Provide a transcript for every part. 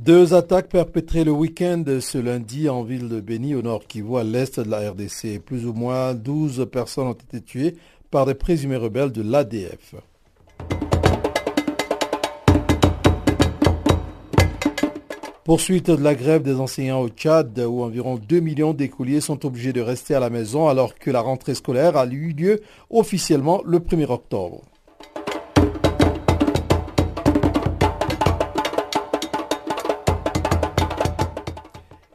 Deux attaques perpétrées le week-end ce lundi en ville de Béni au nord Kivu à l'est de la RDC. Plus ou moins 12 personnes ont été tuées par des présumés rebelles de l'ADF. Poursuite de la grève des enseignants au Tchad où environ 2 millions d'écoliers sont obligés de rester à la maison alors que la rentrée scolaire a eu lieu officiellement le 1er octobre.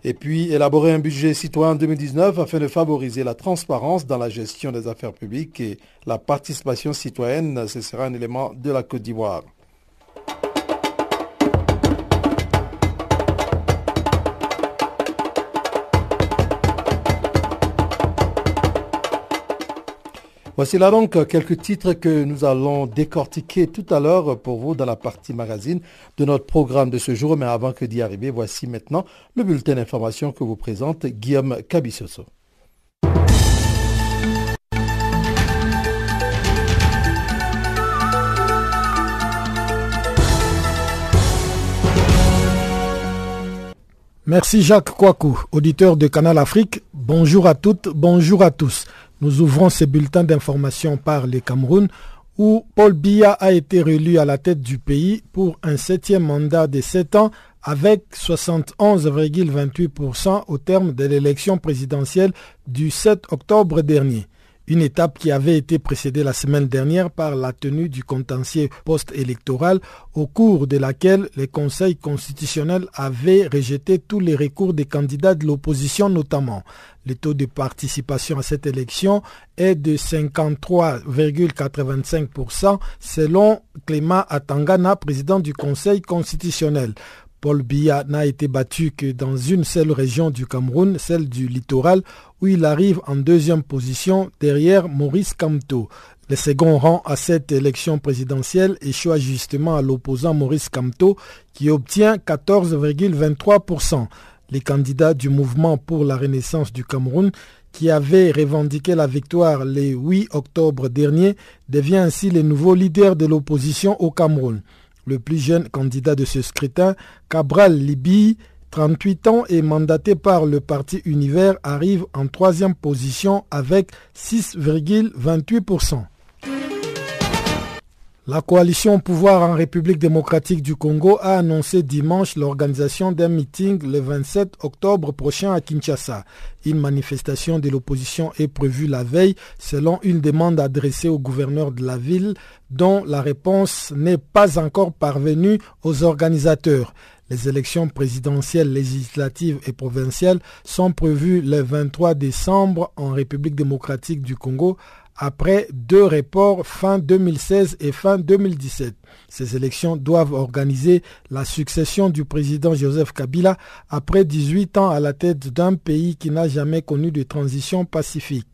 Et puis élaborer un budget citoyen 2019 afin de favoriser la transparence dans la gestion des affaires publiques et la participation citoyenne, ce sera un élément de la Côte d'Ivoire. Voici là donc quelques titres que nous allons décortiquer tout à l'heure pour vous dans la partie magazine de notre programme de ce jour. Mais avant que d'y arriver, voici maintenant le bulletin d'information que vous présente Guillaume Cabissoso. Merci Jacques Kouakou, auditeur de Canal Afrique. Bonjour à toutes, bonjour à tous. Nous ouvrons ce bulletin d'information par le Cameroun où Paul Biya a été réélu à la tête du pays pour un septième mandat de sept ans avec 71,28% au terme de l'élection présidentielle du 7 octobre dernier une étape qui avait été précédée la semaine dernière par la tenue du contentieux post-électoral au cours de laquelle le Conseil constitutionnel avait rejeté tous les recours des candidats de l'opposition notamment. Le taux de participation à cette élection est de 53,85% selon Clément Atangana, président du Conseil constitutionnel. Paul Biya n'a été battu que dans une seule région du Cameroun, celle du littoral, où il arrive en deuxième position derrière Maurice Kamto. Le second rang à cette élection présidentielle échoue justement à l'opposant Maurice Kamto qui obtient 14,23%. Les candidats du mouvement pour la renaissance du Cameroun qui avait revendiqué la victoire le 8 octobre dernier devient ainsi le nouveau leader de l'opposition au Cameroun. Le plus jeune candidat de ce scrutin, Cabral Libi, 38 ans et mandaté par le parti Univers, arrive en troisième position avec 6,28%. La coalition au pouvoir en République démocratique du Congo a annoncé dimanche l'organisation d'un meeting le 27 octobre prochain à Kinshasa. Une manifestation de l'opposition est prévue la veille selon une demande adressée au gouverneur de la ville dont la réponse n'est pas encore parvenue aux organisateurs. Les élections présidentielles, législatives et provinciales sont prévues le 23 décembre en République démocratique du Congo après deux reports fin 2016 et fin 2017. Ces élections doivent organiser la succession du président Joseph Kabila après 18 ans à la tête d'un pays qui n'a jamais connu de transition pacifique.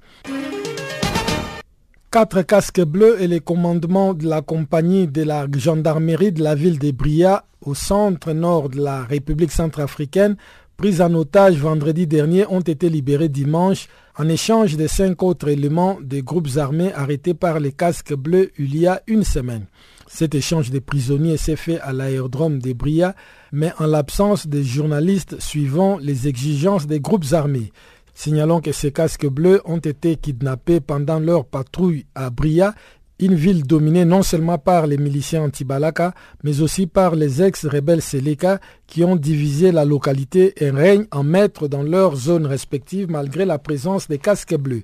Quatre casques bleus et les commandements de la compagnie de la gendarmerie de la ville de Bria au centre nord de la République centrafricaine pris en otage vendredi dernier ont été libérés dimanche en échange de cinq autres éléments des groupes armés arrêtés par les casques bleus il y a une semaine. Cet échange de prisonniers s'est fait à l'aérodrome de Bria, mais en l'absence des journalistes suivant les exigences des groupes armés. Signalons que ces casques bleus ont été kidnappés pendant leur patrouille à Bria une ville dominée non seulement par les miliciens anti-Balaka, mais aussi par les ex-rebelles Seleka qui ont divisé la localité et règnent en maître dans leurs zones respectives malgré la présence des casques bleus.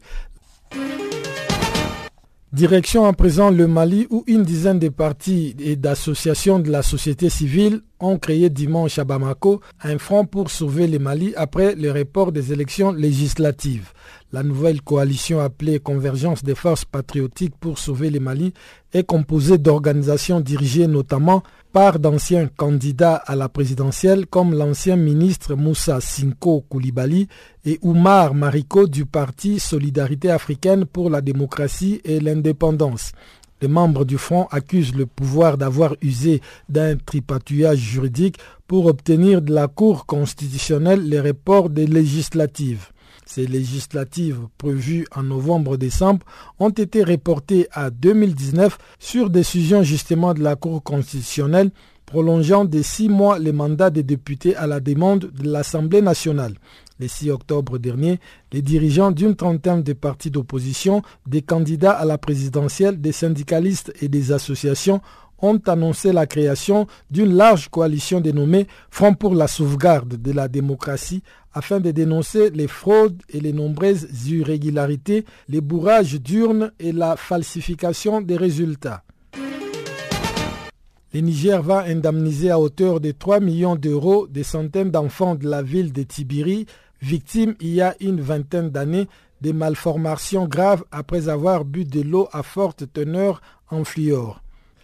Direction à présent le Mali où une dizaine de partis et d'associations de la société civile ont créé dimanche à Bamako un front pour sauver le Mali après le report des élections législatives. La nouvelle coalition appelée Convergence des forces patriotiques pour sauver le Mali est composée d'organisations dirigées notamment par d'anciens candidats à la présidentielle comme l'ancien ministre Moussa Sinko Koulibaly et Oumar Mariko du parti Solidarité africaine pour la démocratie et l'indépendance. Les membres du Front accusent le pouvoir d'avoir usé d'un tripatouillage juridique pour obtenir de la Cour constitutionnelle les reports des législatives. Ces législatives prévues en novembre-décembre ont été reportées à 2019 sur décision justement de la Cour constitutionnelle prolongeant de six mois les mandats des députés à la demande de l'Assemblée nationale. Le 6 octobre dernier, les dirigeants d'une trentaine de partis d'opposition, des candidats à la présidentielle, des syndicalistes et des associations ont annoncé la création d'une large coalition dénommée Front pour la sauvegarde de la démocratie afin de dénoncer les fraudes et les nombreuses irrégularités, les bourrages d'urnes et la falsification des résultats. Le Niger va indemniser à hauteur de 3 millions d'euros des centaines d'enfants de la ville de Tibiri victime il y a une vingtaine d'années de malformations graves après avoir bu de l'eau à forte teneur en fluor.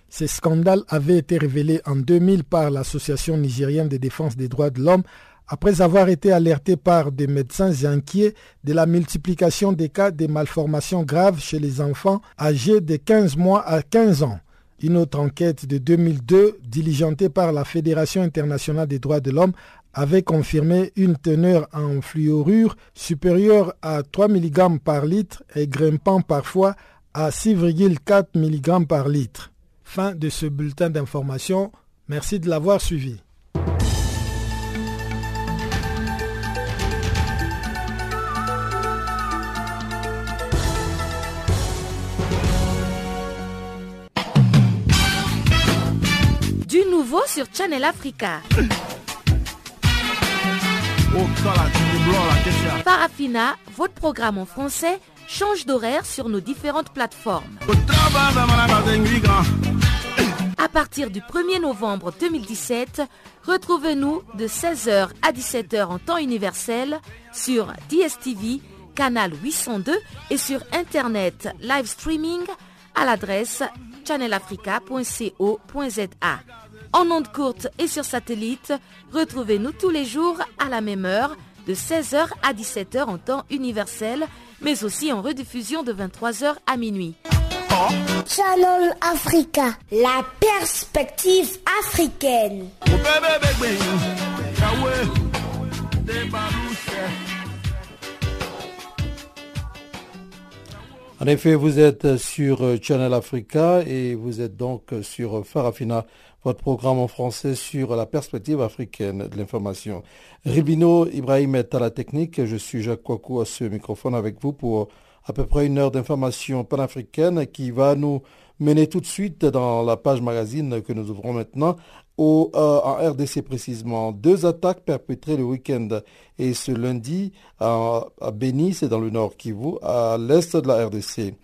Ces scandales avaient été révélés en 2000 par l'Association nigérienne de défense des droits de l'homme après avoir été alertés par des médecins inquiets de la multiplication des cas de malformations graves chez les enfants âgés de 15 mois à 15 ans. Une autre enquête de 2002, diligentée par la Fédération internationale des droits de l'homme, avait confirmé une teneur en fluorure supérieure à 3 mg par litre et grimpant parfois à 6,4 mg par litre. Fin de ce bulletin d'information. Merci de l'avoir suivi. Nouveau sur Channel Africa. Farafina, votre programme en français, change d'horaire sur nos différentes plateformes. À partir du 1er novembre 2017, retrouvez-nous de 16h à 17h en temps universel sur DSTV, canal 802 et sur Internet live streaming à l'adresse channelafrica.co.za. En ondes courtes et sur satellite, retrouvez-nous tous les jours à la même heure, de 16h à 17h en temps universel, mais aussi en rediffusion de 23h à minuit. Channel Africa, la perspective africaine. En effet, vous êtes sur Channel Africa et vous êtes donc sur Farafina, votre programme en français sur la perspective africaine de l'information. Ribino Ibrahim est à la technique, je suis Jacques Kouakou à ce microphone avec vous pour à peu près une heure d'information panafricaine qui va nous mener tout de suite dans la page magazine que nous ouvrons maintenant au, euh, en RDC précisément. Deux attaques perpétrées le week-end et ce lundi à, Béni, c'est dans le nord Kivu, à l'est de la RDC.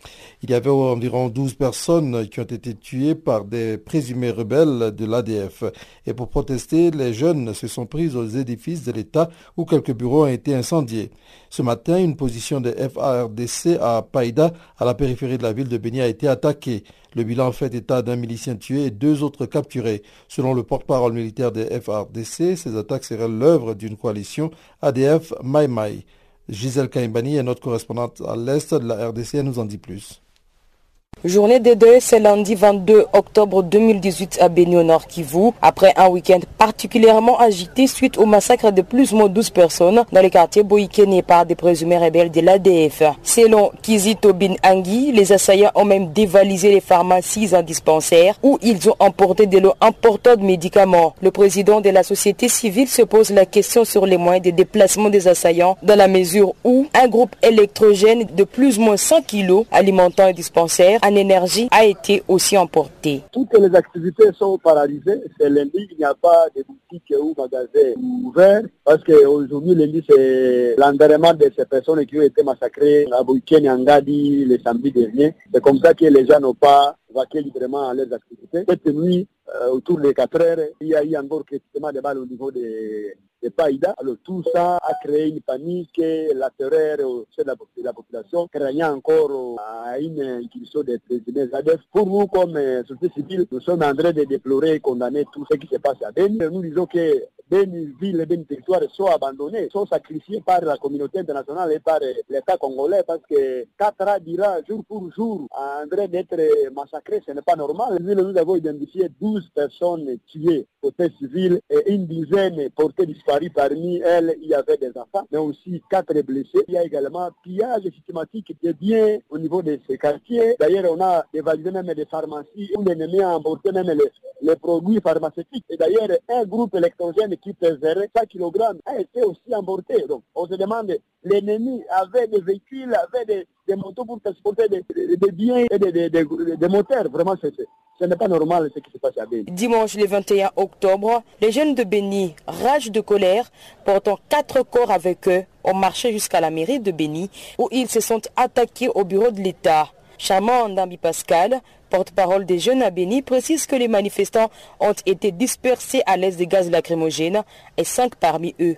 Il y avait environ 12 personnes qui ont été tuées par des présumés rebelles de l'ADF. Et pour protester, les jeunes se sont pris aux édifices de l'État où quelques bureaux ont été incendiés. Ce matin, une position de FARDC à Païda, à la périphérie de la ville de Béni, a été attaquée. Le bilan fait état d'un milicien tué et deux autres capturés. Selon le porte-parole militaire des FRDC, ces attaques seraient l'œuvre d'une coalition ADF Mai Gisèle Kaimbani est notre correspondante à l'est de la RDC, nous en dit plus. Journée de deuil, c'est lundi 22 octobre 2018 à Béni au Nord Kivu, après un week-end particulièrement agité suite au massacre de plus ou moins 12 personnes dans le quartier Boïkéné par des présumés rebelles de l'ADF. Selon Kizito Bin Angui, les assaillants ont même dévalisé les pharmacies en dispensaire où ils ont emporté de l'eau importante de médicaments. Le président de la société civile se pose la question sur les moyens de déplacement des assaillants dans la mesure où un groupe électrogène de plus ou moins 100 kilos alimentant un dispensaire en énergie a été aussi emporté. Toutes les activités sont paralysées. C'est lundi, il n'y a pas de boutiques ou magasins ouverts parce qu'aujourd'hui, lundi, c'est l'enterrement de ces personnes qui ont été massacrées à Bouyken et Ngadi le samedi dernier. C'est comme ça que les gens n'ont pas vaquer librement à leurs activités. Cette nuit, euh, autour des 4 heures, il y a eu encore critiquement des balles au niveau des, des Païda. Alors tout ça a créé une panique, la terreur au sein de la, population, craignant encore à une incursion des présidents ADF. Pour nous, comme euh, société civile, nous sommes en train de déplorer et condamner tout ce qui se passe à Beni. Nous disons que Beni villes et Beni territoires sont abandonnés, sont sacrifiés par la communauté internationale et par l'État congolais parce que 4 ans dira jour pour jour en train d'être massacrés, ce n'est pas normal. Nous avons identifié 12 personnes tuées côté civil et une dizaine portées disparues. Parmi elles, il y avait des enfants, mais aussi quatre blessés. Il y a également pillage systématique des biens au niveau de ces quartiers. D'ailleurs, on a dévalisé même des pharmacies où l'ennemi a emporté même les, produits pharmaceutiques. Et d'ailleurs, un groupe électrogène qui pesait 100 kg a été aussi emporté. Donc, on se demande, l'ennemi avait des véhicules, avait des, des motos pour transporter des, biens et des, moteurs. Vraiment, ce n'est pas normal ce qui se passe à Béni. Dimanche le 21 octobre, les jeunes de Béni, rage de colère, portant quatre corps avec eux, ont marché jusqu'à la mairie de Béni où ils se sont attaqués au bureau de l'État. Chamand Ndambi Pascal, porte-parole des jeunes à Béni, précise que les manifestants ont été dispersés à l'aise des gaz lacrymogènes et cinq parmi eux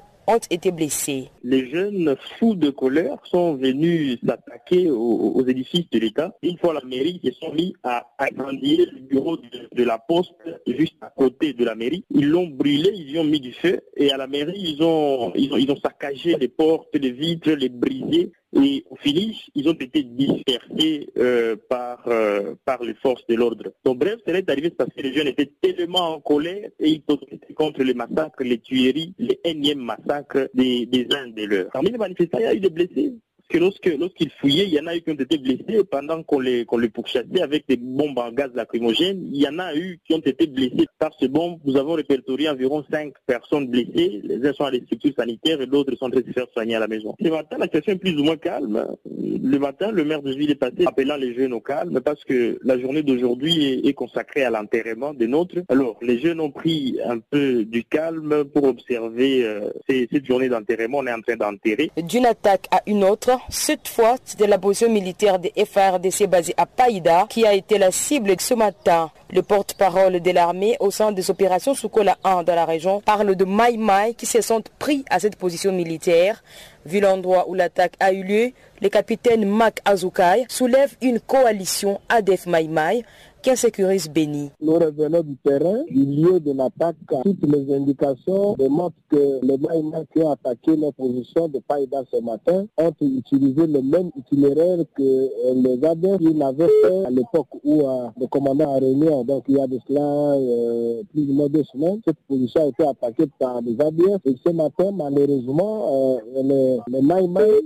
Les jeunes fous de colère sont venus s'attaquer aux, édifices de l'État. Une fois la mairie, ils sont mis à agrandir le bureau de, la poste juste à côté de la mairie. Ils l'ont brûlé, ils y ont mis du feu et à la mairie, ils ont, ils ont, ils ont saccagé les portes, les vitres, les brisés et au finish, ils ont été dispersés euh, par, euh, par les forces de l'ordre. Donc bref, cela est arrivé parce que les jeunes étaient tellement en colère et ils protestaient contre les massacres, les tueries, les énièmes massacres des, des uns des leurs. Parmi les manifestants, il y a eu des blessés que lorsque lorsqu'ils fouillaient, il y en a eu qui ont été blessés pendant qu'on les les pourchassait avec des bombes en gaz lacrymogène. Il y en a eu qui ont été blessés par ces bombes. Nous avons répertorié environ cinq personnes blessées. Les uns sont à des sanitaires et d'autres sont en train de se faire soigner à la maison. Ce matin, la situation est plus ou moins calme. Le matin, le maire de ville est passé appelant les jeunes au calme parce que la journée d'aujourd'hui est, consacrée à l'enterrement des nôtres. Alors, les jeunes ont pris un peu du calme pour observer euh, cette journée d'enterrement. On est en train d'enterrer. D'une attaque à une autre, cette fois, c'était la position militaire des FARDC basée à Païda qui a été la cible ce matin. Le porte-parole de l'armée au sein des opérations Soukola 1 dans la région parle de Mai qui se sont pris à cette position militaire. Vu l'endroit où l'attaque a eu lieu, le capitaine Mac Azukai soulève une coalition ADF Mai Mai qui insécurise Béni. Nous revenons du terrain, du lieu de l'attaque. Toutes les indications démontrent que les Maïmas qui ont attaqué nos positions de Païda ce matin ont utilisé le même itinéraire que euh, les ADF qu'ils avaient fait à l'époque où euh, le commandant a réuni, donc il y a de cela euh, plus ou moins deux semaines. Cette position a été attaquée par les ADF et ce matin, malheureusement, les, les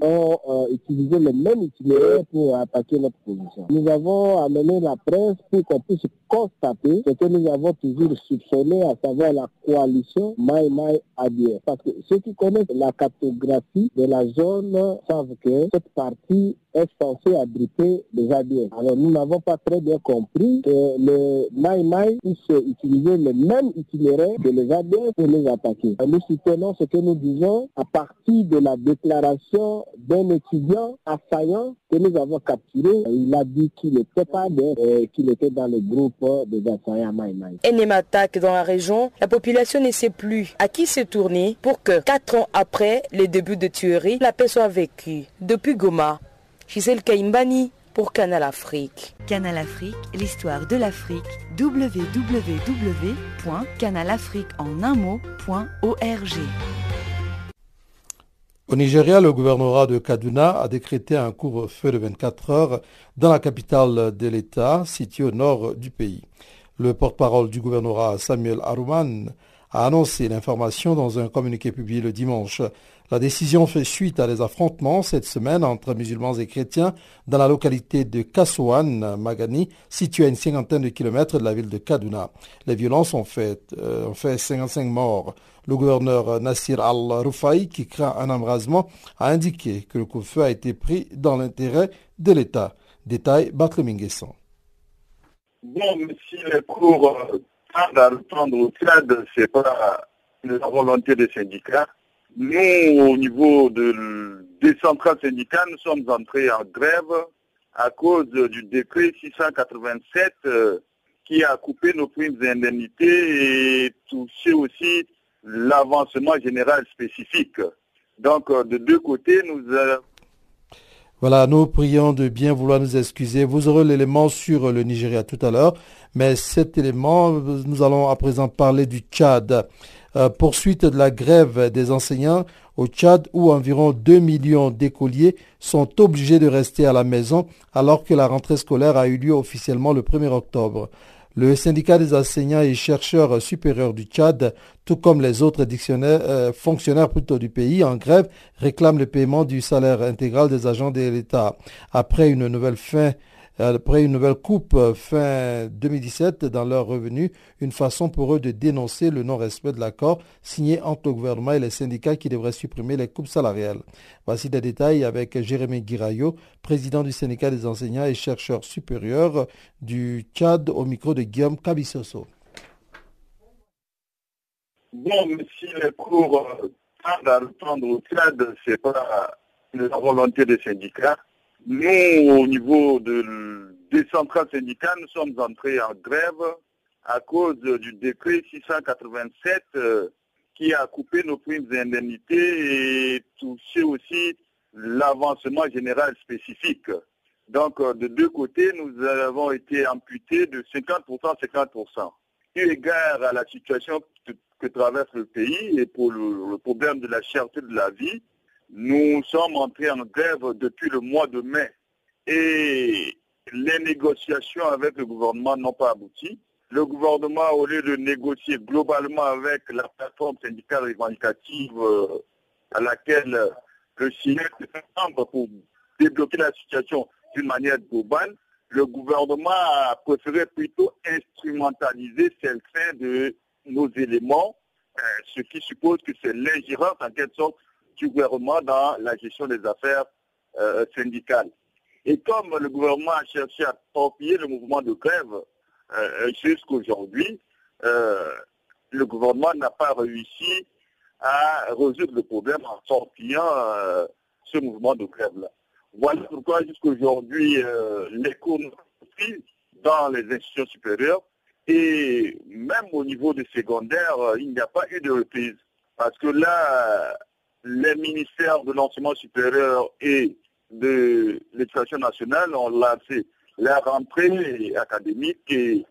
ont utilisé le même itinéraire pour attaquer notre position. Nous avons amené la presse pour qu'on puisse constater ce que nous avons toujours soupçonné, à savoir la coalition Mai Mai Adier. Parce que ceux qui connaissent la cartographie de la zone savent que cette partie est censée abriter des ADF. Alors nous n'avons pas très bien compris que le Mai puisse utiliser le même itinéraire que les ADF pour les attaquer. Nous soutenons ce que nous disons à partir de la déclaration d'un étudiant assaillant que nous avons capturé. Il a dit qu'il n'était pas euh, qu'il était dans le groupe des assaillants Mai. Enem attaque dans la région, la population ne sait plus à qui se tourner pour que, quatre ans après les débuts de tuerie, la paix soit vécue. Depuis Goma, Gisèle Kaimbani pour Canal Afrique. Canal Afrique, l'histoire de l'Afrique, www.canalafrique.org. Au Nigeria, le gouvernorat de Kaduna a décrété un couvre-feu de 24 heures dans la capitale de l'État, située au nord du pays. Le porte-parole du gouvernorat, Samuel Aruman, a annoncé l'information dans un communiqué publié le dimanche. La décision fait suite à des affrontements cette semaine entre musulmans et chrétiens dans la localité de Kasouane, Magani, située à une cinquantaine de kilomètres de la ville de Kaduna. Les violences ont fait, euh, ont fait 55 morts. Le gouverneur Nassir al-Rufai, qui craint un embrasement, a indiqué que le coup-feu a été pris dans l'intérêt de l'État. Détail, Barthelemy. Bon, cours à reprendre au cadre, c'est pas la volonté des syndicats. Nous, au niveau de, des centrales syndicales, nous sommes entrés en grève à cause du décret 687 qui a coupé nos primes d'indemnité et touché aussi l'avancement général spécifique. Donc, de deux côtés, nous voilà, nous prions de bien vouloir nous excuser. Vous aurez l'élément sur le Nigeria tout à l'heure, mais cet élément, nous allons à présent parler du Tchad. Euh, poursuite de la grève des enseignants au Tchad où environ 2 millions d'écoliers sont obligés de rester à la maison alors que la rentrée scolaire a eu lieu officiellement le 1er octobre. Le syndicat des enseignants et chercheurs supérieurs du Tchad, tout comme les autres euh, fonctionnaires plutôt du pays en grève, réclament le paiement du salaire intégral des agents de l'État. Après une nouvelle fin après une nouvelle coupe euh, fin 2017 dans leurs revenus, une façon pour eux de dénoncer le non-respect de l'accord signé entre le gouvernement et les syndicats qui devraient supprimer les coupes salariales. Voici des détails avec Jérémy Guirayo, président du syndicat des enseignants et chercheurs supérieurs du Tchad au micro de Guillaume Cabissoso. Bon, si les cours tardent à reprendre au Tchad, ce n'est pas la volonté des syndicats. Nous, au niveau de, des centrales syndicales, nous sommes entrés en grève à cause du décret 687 euh, qui a coupé nos primes d'indemnité et touché aussi l'avancement général spécifique. Donc, euh, de deux côtés, nous avons été amputés de 50%, 50%. Eu égard à la situation que, traverse le pays et pour le problème de la cherté de la vie, nous sommes entrés en grève depuis le mois de mai et les négociations avec le gouvernement n'ont pas abouti. Le gouvernement, au lieu de négocier globalement avec la plateforme syndicale revendicative euh, à laquelle le SINEC membre pour débloquer la situation d'une manière globale, le gouvernement a préféré plutôt instrumentaliser certains de nos éléments, euh, ce qui suppose que c'est l'ingérence en quelque sorte du gouvernement dans la gestion des affaires euh, syndicales. Et comme le gouvernement a cherché à torpiller le mouvement de grève euh, jusqu'aujourd'hui, euh, le gouvernement n'a pas réussi à résoudre le problème en torpillant ce mouvement de grève-là. Voilà pourquoi jusqu'aujourd'hui, les cours pris dans les institutions supérieures et même au niveau des secondaires, il n'y a pas eu de reprise. Parce que là, les ministères de l'enseignement supérieur et de l'éducation nationale ont lancé la rentrée académique et,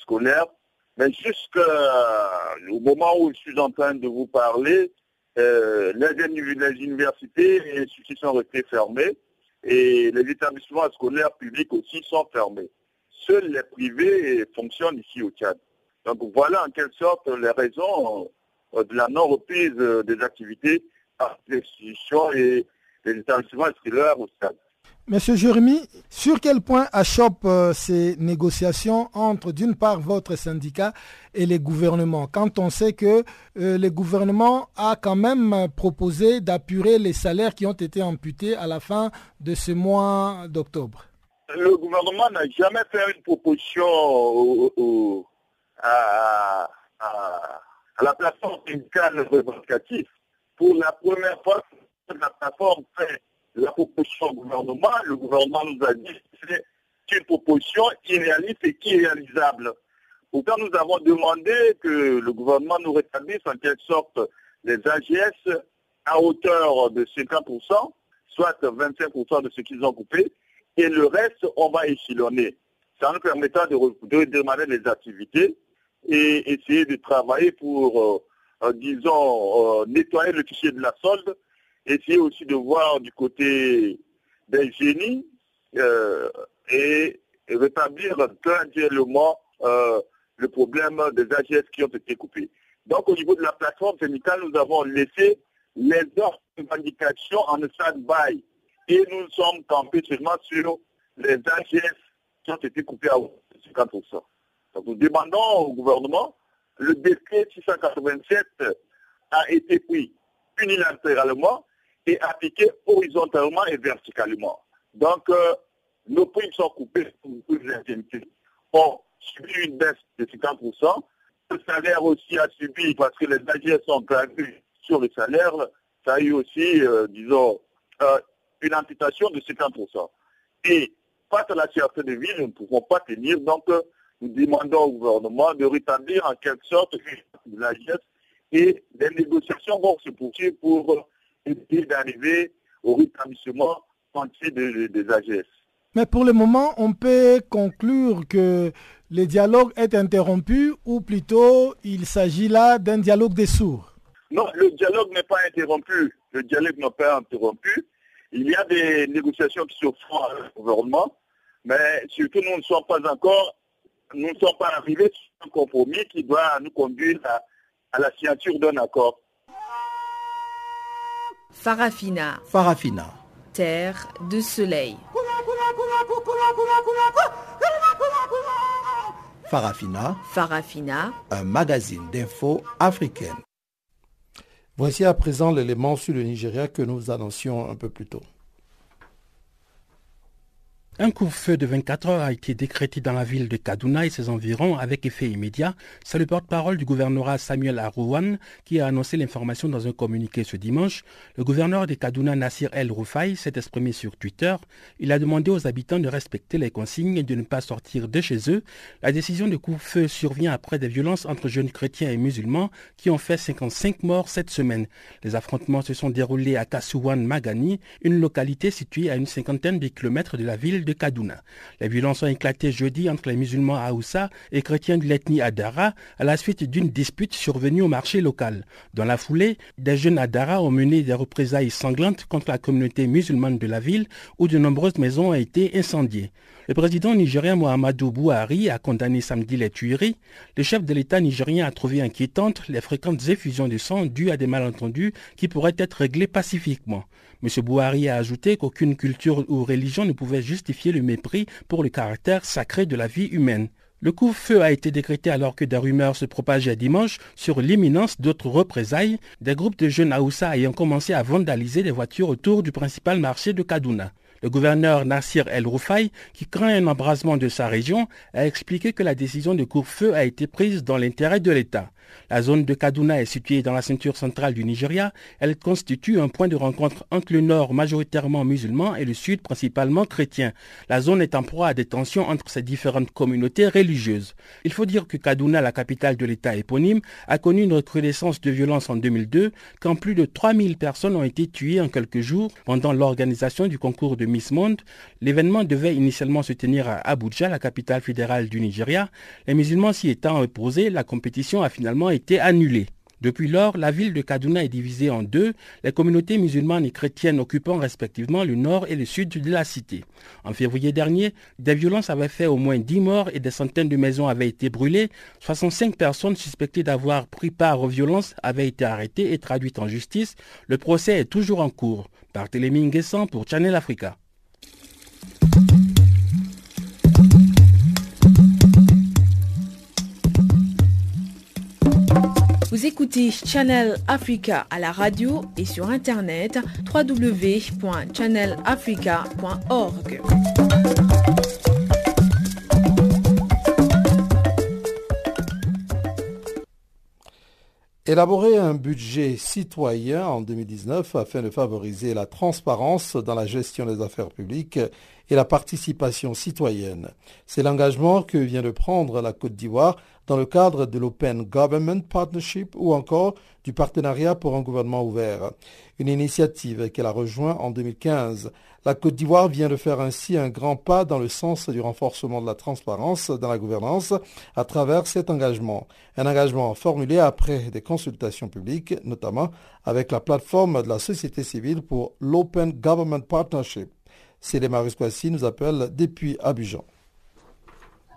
scolaire. Mais jusqu'au moment où je suis en train de vous parler, euh, les, universités et institutions sont restées fermées et les établissements scolaires publics aussi sont fermés. Seuls les privés fonctionnent ici au Tchad. Donc voilà en quelque sorte les raisons de la non-reprise des activités et établissements au stade. Monsieur Jérémy, sur quel point achoppent euh, ces négociations entre, d'une part, votre syndicat et les gouvernements, quand on sait que euh, le gouvernement a quand même proposé d'apurer les salaires qui ont été amputés à la fin de ce mois d'octobre. Le gouvernement n'a jamais fait une proposition à, la plateforme syndicale revendicative pour la première fois, la plateforme fait la proposition au gouvernement. Le gouvernement nous a dit que c'est une proposition irréaliste et irréalisable. Pourtant, nous avons demandé que le gouvernement nous rétablisse en quelque sorte les AGS à hauteur de 50%, soit 25% de ce qu'ils ont coupé, et le reste, on va échelonner. Ça nous permettra de, redémarrer les activités et essayer de travailler pour euh, disons, euh, nettoyer le fichier de la solde, essayer aussi de voir du côté des génies euh, et rétablir graduellement le problème des AGS qui ont été coupés. Donc au niveau de la plateforme syndicale, nous avons laissé les ordres de revendication en stand-by et nous sommes campés seulement sur les AGS qui ont été coupés à 50%. Donc nous demandons au gouvernement le décret 687 a été pris unilatéralement et appliqué horizontalement et verticalement. Donc, euh, nos primes sont coupées pour les indemnités. ont subi une baisse de 50%. Le salaire aussi a subi, parce que les AGS sont gravés sur le salaire, ça a eu aussi, euh, disons, euh, une amputation de 50%. Et face à la cherté de vie, nous ne pouvons pas tenir. Donc, nous demandons au gouvernement de rétablir en quelque sorte de la geste et les négociations vont se poursuivre pour essayer d'arriver au rétablissement entier des AGS. Mais pour le moment, on peut conclure que le dialogue est interrompu ou plutôt il s'agit là d'un dialogue des sourds Non, le dialogue n'est pas interrompu. Le dialogue n'est pas interrompu. Il y a des négociations qui se font avec le gouvernement, mais surtout nous ne sommes pas encore, nous ne sommes pas arrivés sur un compromis qui doit nous conduire à, à la signature d'un accord. Farafina. Farafina. Terre de soleil. Farafina. Farafina. Un magazine d'infos africaine. Voici à présent l'élément sur le Nigeria que nous annoncions un peu plus tôt. Un couvre-feu de 24 heures a été décrété dans la ville de Kaduna et ses environs avec effet immédiat. C'est le porte-parole du gouvernorat Samuel Arouan qui a annoncé l'information dans un communiqué ce dimanche. Le gouverneur de Kaduna Nassir El Rufai s'est exprimé sur Twitter. Il a demandé aux habitants de respecter les consignes et de ne pas sortir de chez eux. La décision de couvre-feu survient après des violences entre jeunes chrétiens et musulmans qui ont fait 55 morts cette semaine. Les affrontements se sont déroulés à Kasuwan Magani, une localité située à une cinquantaine de kilomètres de la ville de Kaduna. Les violences ont éclaté jeudi entre les musulmans Aoussa et chrétiens de l'ethnie Adara à la suite d'une dispute survenue au marché local. Dans la foulée, des jeunes Adara ont mené des représailles sanglantes contre la communauté musulmane de la ville où de nombreuses maisons ont été incendiées. Le président nigérien Mohamedou Bouhari a condamné samedi les tueries. Le chef de l'État nigérien a trouvé inquiétantes les fréquentes effusions de sang dues à des malentendus qui pourraient être réglés pacifiquement. M. Bouhari a ajouté qu'aucune culture ou religion ne pouvait justifier le mépris pour le caractère sacré de la vie humaine. Le couvre-feu a été décrété alors que des rumeurs se propageaient dimanche sur l'imminence d'autres représailles, des groupes de jeunes Aoussa ayant commencé à vandaliser des voitures autour du principal marché de Kaduna. Le gouverneur Nassir El Rufai, qui craint un embrasement de sa région, a expliqué que la décision de couvre-feu a été prise dans l'intérêt de l'État. La zone de Kaduna est située dans la ceinture centrale du Nigeria. Elle constitue un point de rencontre entre le nord majoritairement musulman et le sud principalement chrétien. La zone est en proie à des tensions entre ces différentes communautés religieuses. Il faut dire que Kaduna, la capitale de l'État éponyme, a connu une recrudescence de violence en 2002 quand plus de 3000 personnes ont été tuées en quelques jours pendant l'organisation du concours de Miss Monde. L'événement devait initialement se tenir à Abuja, la capitale fédérale du Nigeria. Les musulmans s'y étant opposés, la compétition a finalement été annulée. Depuis lors, la ville de Kaduna est divisée en deux, les communautés musulmanes et chrétiennes occupant respectivement le nord et le sud de la cité. En février dernier, des violences avaient fait au moins 10 morts et des centaines de maisons avaient été brûlées. 65 personnes suspectées d'avoir pris part aux violences avaient été arrêtées et traduites en justice. Le procès est toujours en cours. Barthélémy Nguessan pour Channel Africa. Vous écoutez Channel Africa à la radio et sur internet www.channelafrica.org. Élaborer un budget citoyen en 2019 afin de favoriser la transparence dans la gestion des affaires publiques et la participation citoyenne. C'est l'engagement que vient de prendre la Côte d'Ivoire dans le cadre de l'Open Government Partnership ou encore du Partenariat pour un gouvernement ouvert, une initiative qu'elle a rejoint en 2015. La Côte d'Ivoire vient de faire ainsi un grand pas dans le sens du renforcement de la transparence dans la gouvernance à travers cet engagement. Un engagement formulé après des consultations publiques, notamment avec la plateforme de la société civile pour l'Open Government Partnership. Célémaris Kwasi nous appelle depuis Abidjan.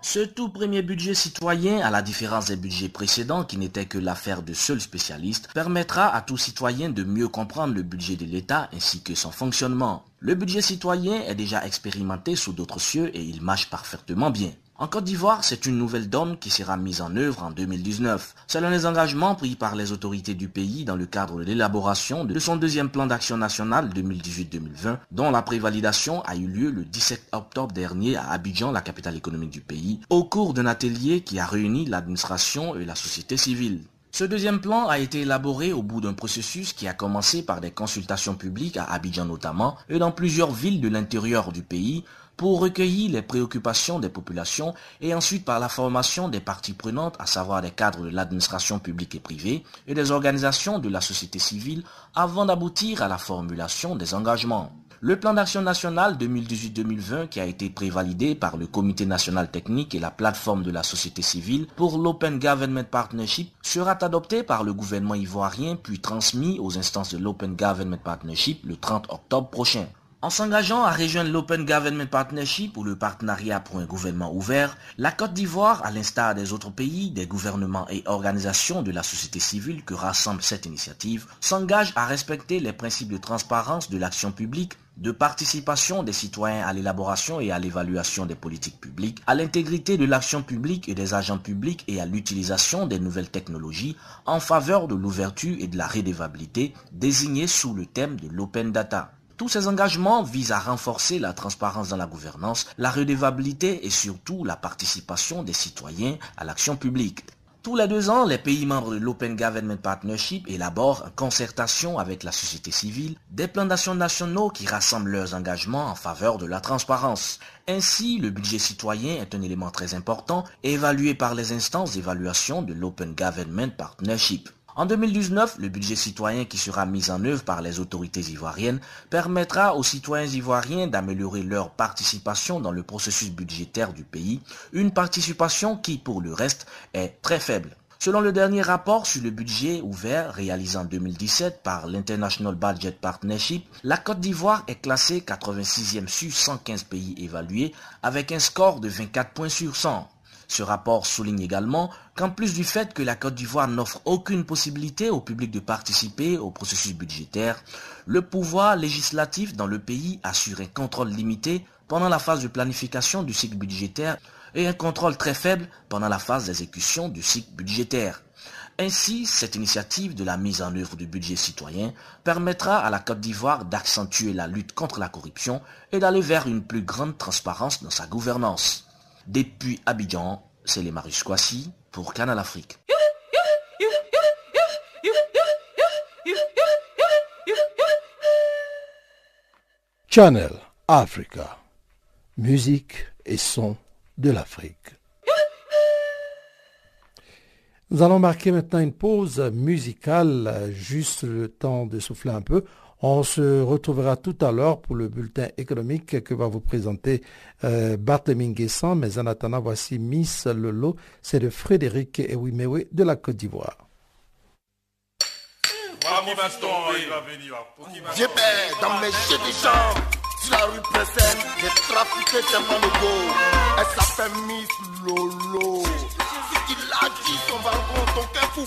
Ce tout premier budget citoyen, à la différence des budgets précédents qui n'étaient que l'affaire de seuls spécialistes, permettra à tout citoyen de mieux comprendre le budget de l'État ainsi que son fonctionnement. Le budget citoyen est déjà expérimenté sous d'autres cieux et il marche parfaitement bien. En Côte d'Ivoire, c'est une nouvelle donne qui sera mise en œuvre en 2019. Selon les engagements pris par les autorités du pays dans le cadre de l'élaboration de son deuxième plan d'action national 2018-2020, dont la prévalidation a eu lieu le 17 octobre dernier à Abidjan, la capitale économique du pays, au cours d'un atelier qui a réuni l'administration et la société civile. Ce deuxième plan a été élaboré au bout d'un processus qui a commencé par des consultations publiques à Abidjan notamment et dans plusieurs villes de l'intérieur du pays pour recueillir les préoccupations des populations et ensuite par la formation des parties prenantes, à savoir des cadres de l'administration publique et privée et des organisations de la société civile avant d'aboutir à la formulation des engagements. Le plan d'action national 2018-2020 qui a été prévalidé par le Comité national technique et la plateforme de la société civile pour l'Open Government Partnership sera adopté par le gouvernement ivoirien puis transmis aux instances de l'Open Government Partnership le 30 octobre prochain. En s'engageant à rejoindre l'Open Government Partnership ou le partenariat pour un gouvernement ouvert, la Côte d'Ivoire, à l'instar des autres pays, des gouvernements et organisations de la société civile que rassemble cette initiative, s'engage à respecter les principes de transparence de l'action publique, de participation des citoyens à l'élaboration et à l'évaluation des politiques publiques, à l'intégrité de l'action publique et des agents publics et à l'utilisation des nouvelles technologies en faveur de l'ouverture et de la rédévabilité désignée sous le thème de l'open data. Tous ces engagements visent à renforcer la transparence dans la gouvernance, la redevabilité et surtout la participation des citoyens à l'action publique. Tous les deux ans, les pays membres de l'Open Government Partnership élaborent en concertation avec la société civile des plans d'action nationaux qui rassemblent leurs engagements en faveur de la transparence. Ainsi, le budget citoyen est un élément très important évalué par les instances d'évaluation de l'Open Government Partnership. En 2019, le budget citoyen qui sera mis en œuvre par les autorités ivoiriennes permettra aux citoyens ivoiriens d'améliorer leur participation dans le processus budgétaire du pays, une participation qui, pour le reste, est très faible. Selon le dernier rapport sur le budget ouvert réalisé en 2017 par l'International Budget Partnership, la Côte d'Ivoire est classée 86e sur 115 pays évalués avec un score de 24 points sur 100. Ce rapport souligne également qu'en plus du fait que la Côte d'Ivoire n'offre aucune possibilité au public de participer au processus budgétaire, le pouvoir législatif dans le pays assure un contrôle limité pendant la phase de planification du cycle budgétaire et un contrôle très faible pendant la phase d'exécution du cycle budgétaire. Ainsi, cette initiative de la mise en œuvre du budget citoyen permettra à la Côte d'Ivoire d'accentuer la lutte contre la corruption et d'aller vers une plus grande transparence dans sa gouvernance. Depuis Abidjan, c'est les Marius Kwasi pour Canal Afrique. Channel Africa. Musique et son de l'Afrique. Nous allons marquer maintenant une pause musicale, juste le temps de souffler un peu. On se retrouvera tout à l'heure pour le bulletin économique que va vous présenter euh, Barthélemy Guessant. Mais en attendant, voici Miss Lolo. C'est de Frédéric Ewimewe de la Côte d'Ivoire. J'ai dans mes jeux de jambes, sur la rue Pressel, j'ai trafiqué tellement de go. Elle s'appelle Miss Lolo. Si tu l'as dit, son wagon, ton cœur fou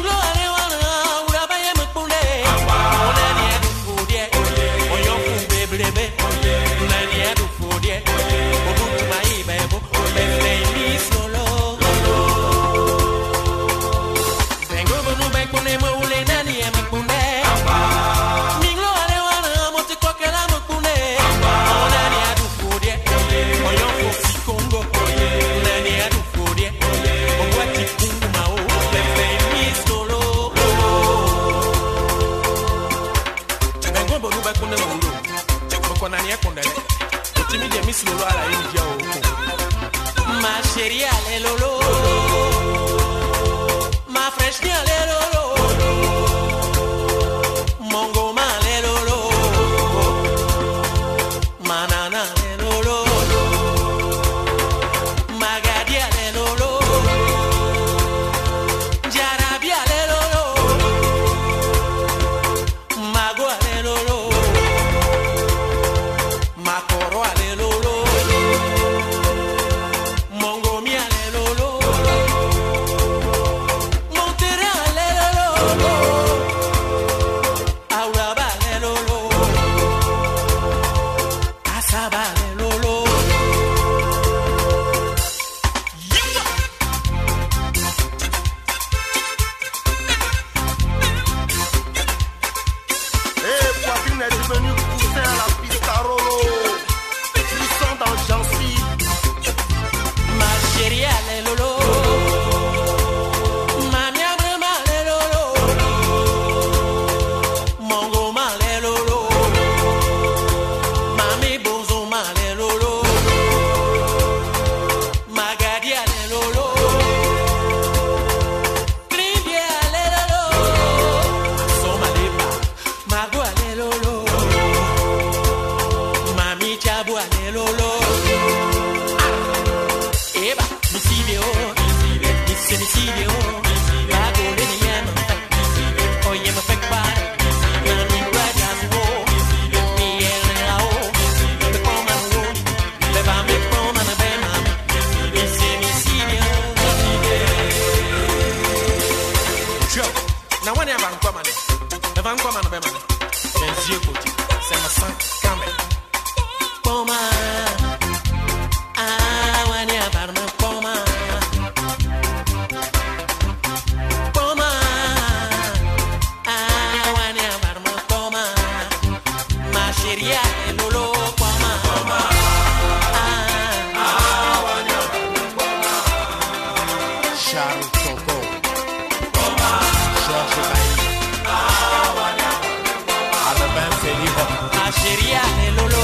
sería el olor.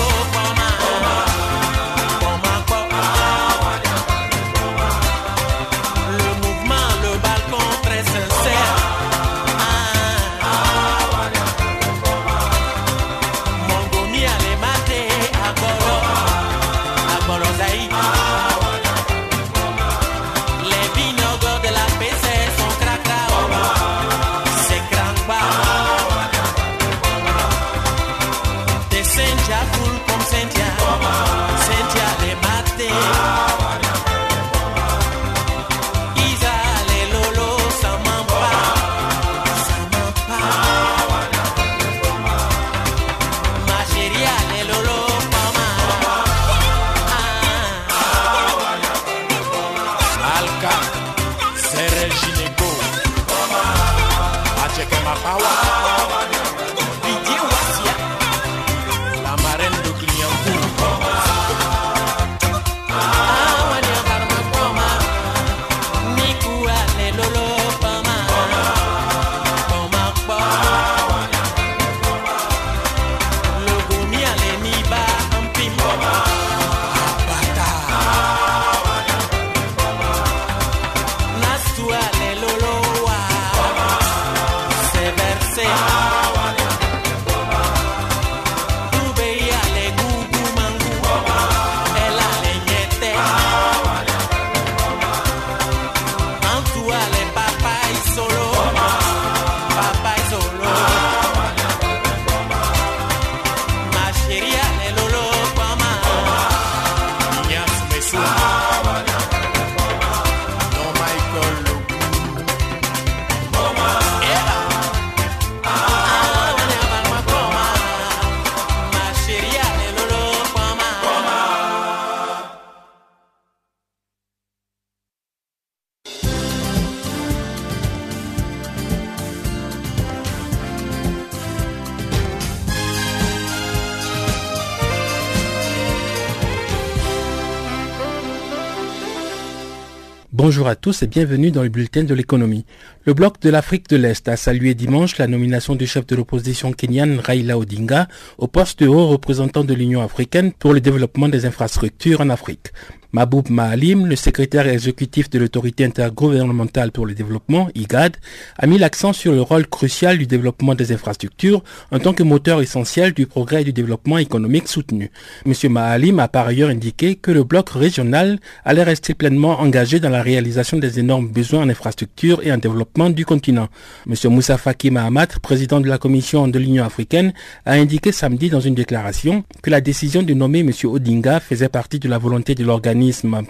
Bonjour à tous et bienvenue dans le bulletin de l'économie. Le bloc de l'Afrique de l'Est a salué dimanche la nomination du chef de l'opposition kenyane Raila Odinga au poste de haut représentant de l'Union africaine pour le développement des infrastructures en Afrique. Maboub Maalim, le secrétaire exécutif de l'autorité intergouvernementale pour le développement, IGAD, a mis l'accent sur le rôle crucial du développement des infrastructures en tant que moteur essentiel du progrès et du développement économique soutenu. M. Maalim a par ailleurs indiqué que le bloc régional allait rester pleinement engagé dans la réalisation des énormes besoins en infrastructures et en développement du continent. M. Moussa Faki Mahamat, président de la Commission de l'Union africaine, a indiqué samedi dans une déclaration que la décision de nommer M. Odinga faisait partie de la volonté de l'organisation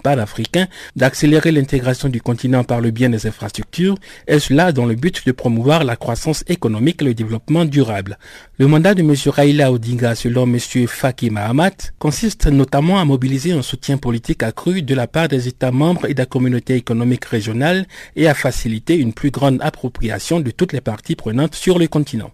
panafricain d'accélérer l'intégration du continent par le bien des infrastructures, et cela dans le but de promouvoir la croissance économique et le développement durable. Le mandat de M. Raila Odinga, selon M. Faki Mahamat, consiste notamment à mobiliser un soutien politique accru de la part des États membres et de la communauté économique régionale et à faciliter une plus grande appropriation de toutes les parties prenantes sur le continent.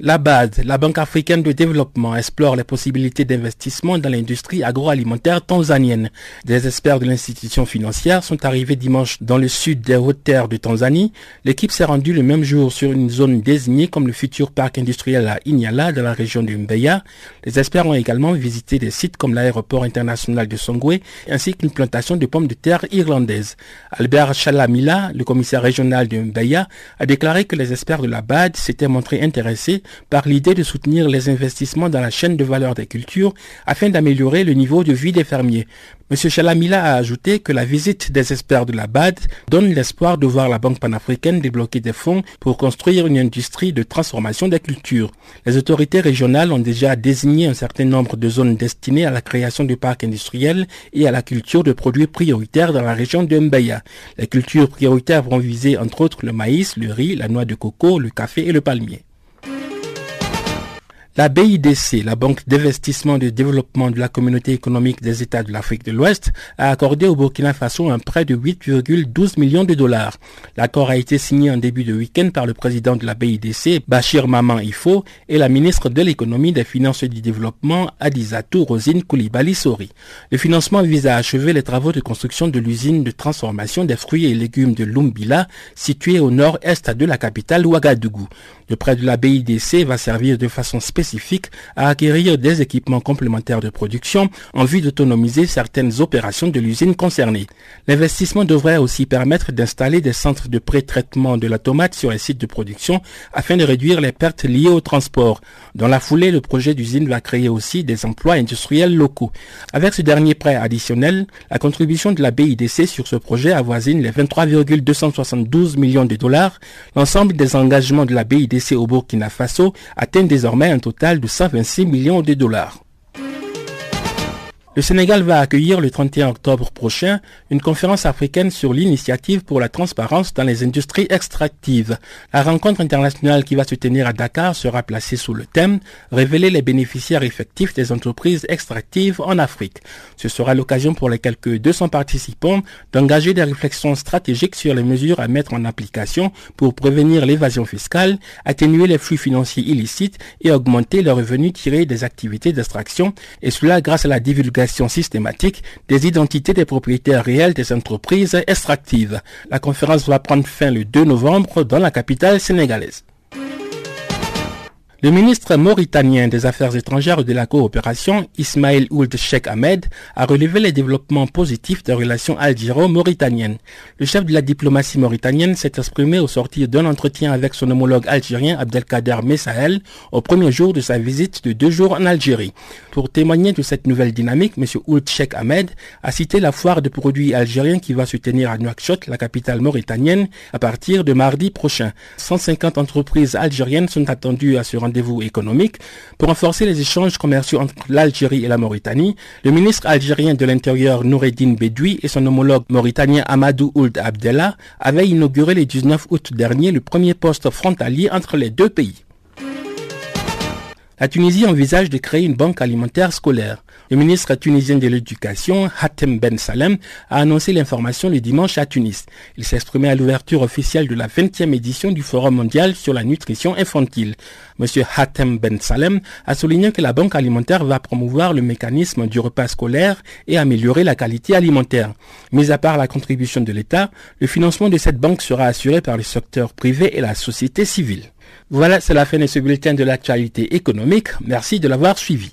La BAD, la Banque africaine de développement, explore les possibilités d'investissement dans l'industrie agroalimentaire tanzanienne. Des experts de l'institution financière sont arrivés dimanche dans le sud des hautes terres de Tanzanie. L'équipe s'est rendue le même jour sur une zone désignée comme le futur parc industriel à Inyala dans la région de Mbeya. Les experts ont également visité des sites comme l'aéroport international de Songwe ainsi qu'une plantation de pommes de terre irlandaises. Albert Chalamila, le commissaire régional de Mbeya, a déclaré que les experts de la BAD s'étaient montrés intéressés par l'idée de soutenir les investissements dans la chaîne de valeur des cultures afin d'améliorer le niveau de vie des fermiers. M. Chalamila a ajouté que la visite des experts de la BAD donne l'espoir de voir la Banque panafricaine débloquer des fonds pour construire une industrie de transformation des cultures. Les autorités régionales ont déjà désigné un certain nombre de zones destinées à la création de parcs industriels et à la culture de produits prioritaires dans la région de Mbeya. Les cultures prioritaires vont viser entre autres le maïs, le riz, la noix de coco, le café et le palmier. La BIDC, la Banque d'investissement de développement de la communauté économique des États de l'Afrique de l'Ouest, a accordé au Burkina Faso un prêt de 8,12 millions de dollars. L'accord a été signé en début de week-end par le président de la BIDC, Bachir Maman Ifo, et la ministre de l'économie, des finances et du développement, Adizatou Rosine Koulibaly Sori. Le financement vise à achever les travaux de construction de l'usine de transformation des fruits et légumes de Lumbila, située au nord-est de la capitale Ouagadougou. Le prêt de la BIDC va servir de façon spécifique à acquérir des équipements complémentaires de production en vue d'autonomiser certaines opérations de l'usine concernée. L'investissement devrait aussi permettre d'installer des centres de pré-traitement de la tomate sur les sites de production afin de réduire les pertes liées au transport. Dans la foulée, le projet d'usine va créer aussi des emplois industriels locaux. Avec ce dernier prêt additionnel, la contribution de la BIDC sur ce projet avoisine les 23,272 millions de dollars. L'ensemble des engagements de la BIDC au Burkina Faso atteint désormais un total de 126 millions de dollars. Le Sénégal va accueillir le 31 octobre prochain une conférence africaine sur l'initiative pour la transparence dans les industries extractives. La rencontre internationale qui va se tenir à Dakar sera placée sous le thème Révéler les bénéficiaires effectifs des entreprises extractives en Afrique. Ce sera l'occasion pour les quelques 200 participants d'engager des réflexions stratégiques sur les mesures à mettre en application pour prévenir l'évasion fiscale, atténuer les flux financiers illicites et augmenter les revenus tirés des activités d'extraction, et cela grâce à la divulgation systématique des identités des propriétaires réels des entreprises extractives. La conférence va prendre fin le 2 novembre dans la capitale sénégalaise. Le ministre mauritanien des Affaires étrangères et de la coopération, Ismaël Ould Sheikh Ahmed, a relevé les développements positifs des relations algéro-mauritaniennes. Le chef de la diplomatie mauritanienne s'est exprimé au sortir d'un entretien avec son homologue algérien Abdelkader Messael au premier jour de sa visite de deux jours en Algérie. Pour témoigner de cette nouvelle dynamique, M. Ould Sheikh Ahmed a cité la foire de produits algériens qui va se tenir à Nouakchott, la capitale mauritanienne, à partir de mardi prochain. 150 entreprises algériennes sont attendues à ce rendez-vous économique. Pour renforcer les échanges commerciaux entre l'Algérie et la Mauritanie, le ministre algérien de l'Intérieur Noureddin Bedoui et son homologue mauritanien Amadou Ould Abdellah avaient inauguré le 19 août dernier le premier poste frontalier entre les deux pays. La Tunisie envisage de créer une banque alimentaire scolaire. Le ministre tunisien de l'Éducation, Hatem Ben Salem, a annoncé l'information le dimanche à Tunis. Il s'est exprimé à l'ouverture officielle de la 20e édition du Forum mondial sur la nutrition infantile. Monsieur Hatem Ben Salem a souligné que la banque alimentaire va promouvoir le mécanisme du repas scolaire et améliorer la qualité alimentaire. Mis à part la contribution de l'État, le financement de cette banque sera assuré par le secteur privé et la société civile. Voilà, c'est la fin de ce bulletin de l'actualité économique. Merci de l'avoir suivi.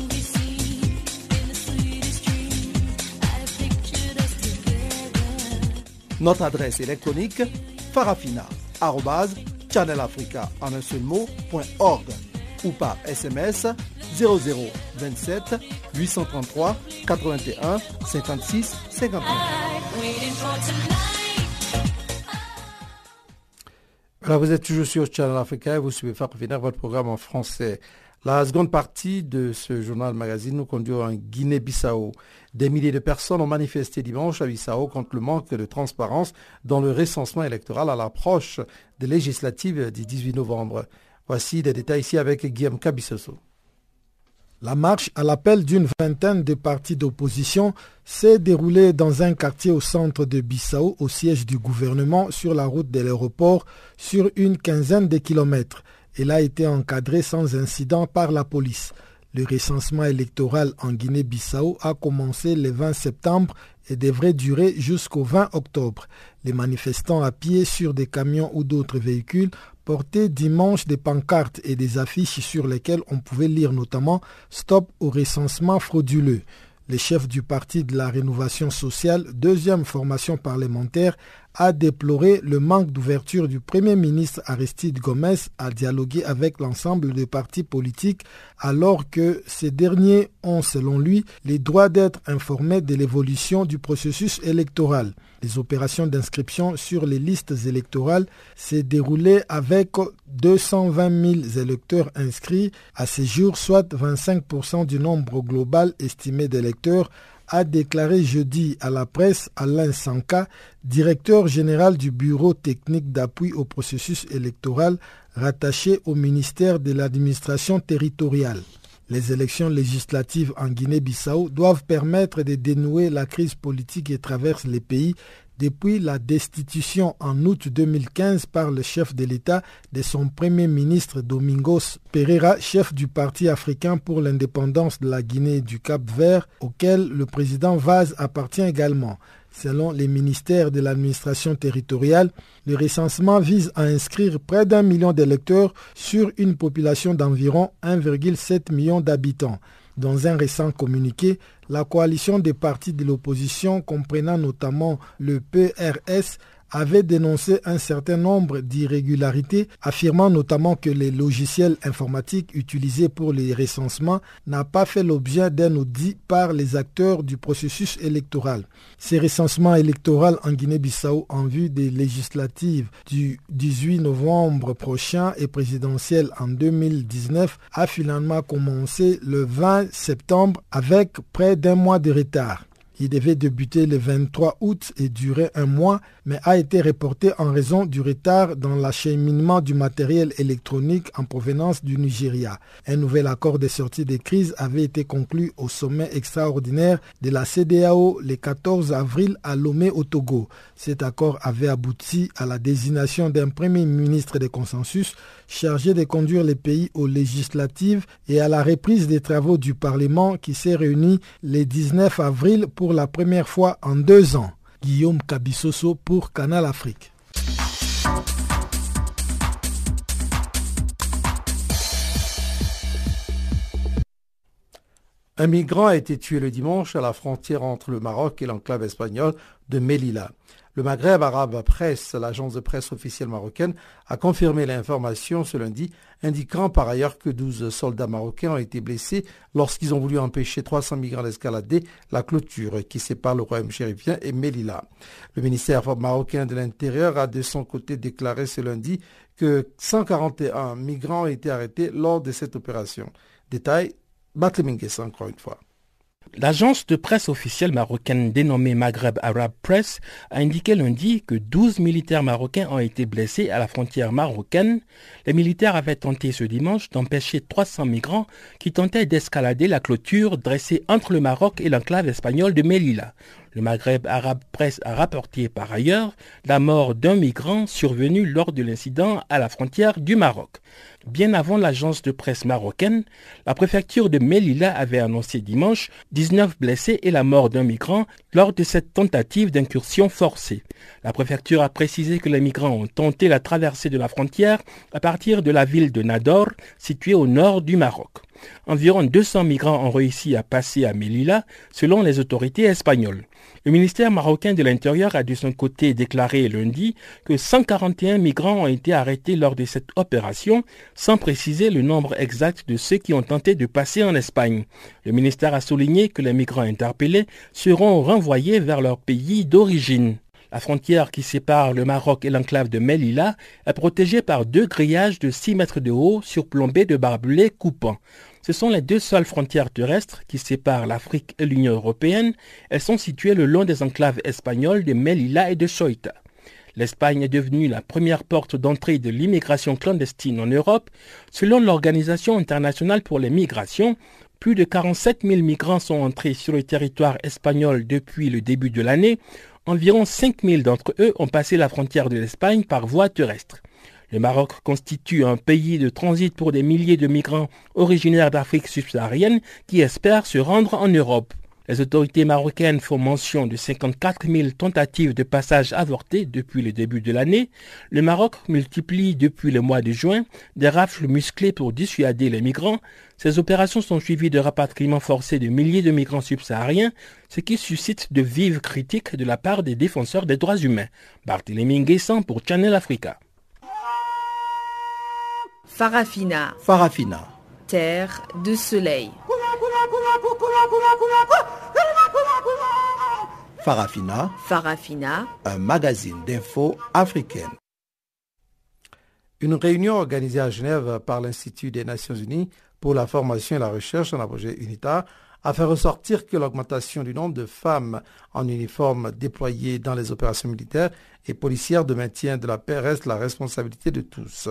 Notre adresse électronique farafina.channelafrica ou par SMS 0027 833 81 56 59. Alors vous êtes toujours sur Channel Africa et vous suivez Farafina, votre programme en français. La seconde partie de ce journal magazine nous conduit en Guinée-Bissau. Des milliers de personnes ont manifesté dimanche à Bissau contre le manque de transparence dans le recensement électoral à l'approche des législatives du 18 novembre. Voici des détails ici avec Guillaume Cabissoso. La marche à l'appel d'une vingtaine de partis d'opposition s'est déroulée dans un quartier au centre de Bissau, au siège du gouvernement, sur la route de l'aéroport, sur une quinzaine de kilomètres. Elle a été encadrée sans incident par la police. Le recensement électoral en Guinée-Bissau a commencé le 20 septembre et devrait durer jusqu'au 20 octobre. Les manifestants à pied sur des camions ou d'autres véhicules portaient dimanche des pancartes et des affiches sur lesquelles on pouvait lire notamment Stop au recensement frauduleux. Le chef du Parti de la Rénovation sociale, deuxième formation parlementaire, a déploré le manque d'ouverture du Premier ministre Aristide Gomez à dialoguer avec l'ensemble des partis politiques alors que ces derniers ont, selon lui, les droits d'être informés de l'évolution du processus électoral. Les opérations d'inscription sur les listes électorales s'est déroulées avec 220 000 électeurs inscrits à ce jour, soit 25% du nombre global estimé d'électeurs a déclaré jeudi à la presse Alain Sanka, directeur général du Bureau technique d'appui au processus électoral rattaché au ministère de l'administration territoriale. Les élections législatives en Guinée-Bissau doivent permettre de dénouer la crise politique qui traverse les pays depuis la destitution en août 2015 par le chef de l'État de son premier ministre Domingos Pereira, chef du Parti africain pour l'indépendance de la Guinée du Cap-Vert, auquel le président Vaz appartient également. Selon les ministères de l'administration territoriale, le recensement vise à inscrire près d'un million d'électeurs sur une population d'environ 1,7 million d'habitants. Dans un récent communiqué, la coalition des partis de l'opposition, comprenant notamment le PRS, avait dénoncé un certain nombre d'irrégularités, affirmant notamment que les logiciels informatiques utilisés pour les recensements n'ont pas fait l'objet d'un audit par les acteurs du processus électoral. Ces recensements électoraux en Guinée-Bissau en vue des législatives du 18 novembre prochain et présidentielles en 2019 a finalement commencé le 20 septembre avec près d'un mois de retard. Il devait débuter le 23 août et durer un mois, mais a été reporté en raison du retard dans l'acheminement du matériel électronique en provenance du Nigeria. Un nouvel accord de sortie des crises avait été conclu au sommet extraordinaire de la CDAO le 14 avril à Lomé au Togo. Cet accord avait abouti à la désignation d'un premier ministre de consensus chargé de conduire les pays aux législatives et à la reprise des travaux du Parlement qui s'est réuni le 19 avril pour la première fois en deux ans. Guillaume Kabissoso pour Canal Afrique. Un migrant a été tué le dimanche à la frontière entre le Maroc et l'enclave espagnole de Melilla. Le Maghreb arabe presse, l'agence de presse officielle marocaine, a confirmé l'information ce lundi, indiquant par ailleurs que 12 soldats marocains ont été blessés lorsqu'ils ont voulu empêcher 300 migrants d'escalader la clôture qui sépare le royaume chérifien et Melilla. Le ministère marocain de l'Intérieur a de son côté déclaré ce lundi que 141 migrants ont été arrêtés lors de cette opération. Détail, Batlemingues encore une fois. L'agence de presse officielle marocaine dénommée Maghreb Arab Press a indiqué lundi que 12 militaires marocains ont été blessés à la frontière marocaine. Les militaires avaient tenté ce dimanche d'empêcher 300 migrants qui tentaient d'escalader la clôture dressée entre le Maroc et l'enclave espagnole de Melilla. Le Maghreb Arab Press a rapporté par ailleurs la mort d'un migrant survenu lors de l'incident à la frontière du Maroc. Bien avant l'agence de presse marocaine, la préfecture de Melilla avait annoncé dimanche 19 blessés et la mort d'un migrant lors de cette tentative d'incursion forcée. La préfecture a précisé que les migrants ont tenté la traversée de la frontière à partir de la ville de Nador, située au nord du Maroc. Environ 200 migrants ont réussi à passer à Melilla, selon les autorités espagnoles. Le ministère marocain de l'Intérieur a de son côté déclaré lundi que 141 migrants ont été arrêtés lors de cette opération, sans préciser le nombre exact de ceux qui ont tenté de passer en Espagne. Le ministère a souligné que les migrants interpellés seront renvoyés vers leur pays d'origine. La frontière qui sépare le Maroc et l'enclave de Melilla est protégée par deux grillages de 6 mètres de haut surplombés de barbelés coupants. Ce sont les deux seules frontières terrestres qui séparent l'Afrique et l'Union européenne. Elles sont situées le long des enclaves espagnoles de Melilla et de Ceuta. L'Espagne est devenue la première porte d'entrée de l'immigration clandestine en Europe. Selon l'Organisation internationale pour les migrations, plus de 47 000 migrants sont entrés sur le territoire espagnol depuis le début de l'année. Environ 5 000 d'entre eux ont passé la frontière de l'Espagne par voie terrestre. Le Maroc constitue un pays de transit pour des milliers de migrants originaires d'Afrique subsaharienne qui espèrent se rendre en Europe. Les autorités marocaines font mention de 54 000 tentatives de passage avortées depuis le début de l'année. Le Maroc multiplie depuis le mois de juin des rafles musclées pour dissuader les migrants. Ces opérations sont suivies de rapatriements forcés de milliers de migrants subsahariens, ce qui suscite de vives critiques de la part des défenseurs des droits humains. Barthélémy Nguessan pour Channel Africa. Farafina. Farafina. Terre de soleil. Farafina. Farafina. Un magazine d'infos africaine. Une réunion organisée à Genève par l'Institut des Nations Unies pour la formation et la recherche en un projet UNITAR a fait ressortir que l'augmentation du nombre de femmes en uniforme déployées dans les opérations militaires et policières de maintien de la paix reste la responsabilité de tous.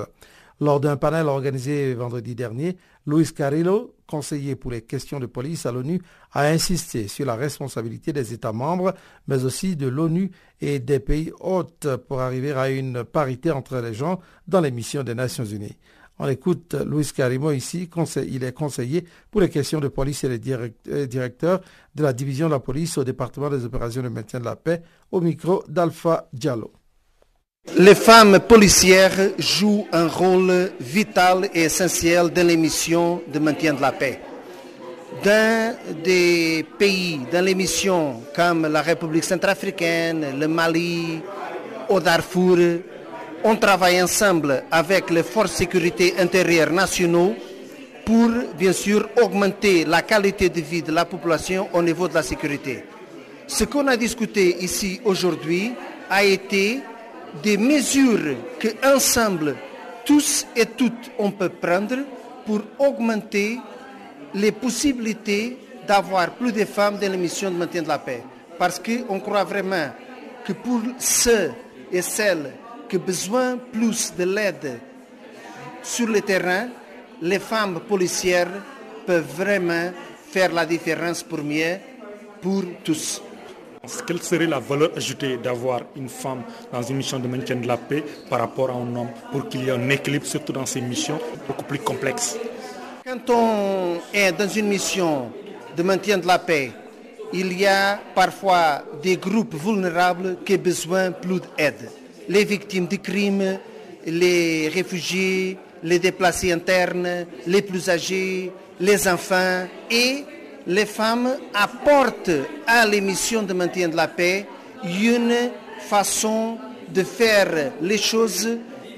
Lors d'un panel organisé vendredi dernier, Luis Carrillo, conseiller pour les questions de police à l'ONU, a insisté sur la responsabilité des États membres, mais aussi de l'ONU et des pays hôtes pour arriver à une parité entre les gens dans les missions des Nations Unies. On écoute Luis Carrillo ici, il est conseiller pour les questions de police et le directeur de la division de la police au département des opérations de maintien de la paix au micro d'Alpha Diallo. Les femmes policières jouent un rôle vital et essentiel dans les missions de maintien de la paix. Dans des pays, dans les missions comme la République centrafricaine, le Mali, au Darfour, on travaille ensemble avec les forces de sécurité intérieures nationaux pour, bien sûr, augmenter la qualité de vie de la population au niveau de la sécurité. Ce qu'on a discuté ici aujourd'hui a été des mesures que ensemble, tous et toutes, on peut prendre pour augmenter les possibilités d'avoir plus de femmes dans les missions de maintien de la paix. Parce qu'on croit vraiment que pour ceux et celles qui ont besoin plus de l'aide sur le terrain, les femmes policières peuvent vraiment faire la différence pour mieux pour tous. Quelle serait la valeur ajoutée d'avoir une femme dans une mission de maintien de la paix par rapport à un homme pour qu'il y ait un équilibre, surtout dans ces missions beaucoup plus complexes? Quand on est dans une mission de maintien de la paix, il y a parfois des groupes vulnérables qui ont besoin plus d'aide. Les victimes de crimes, les réfugiés, les déplacés internes, les plus âgés, les enfants et les femmes apportent à l'émission de maintien de la paix une façon de faire les choses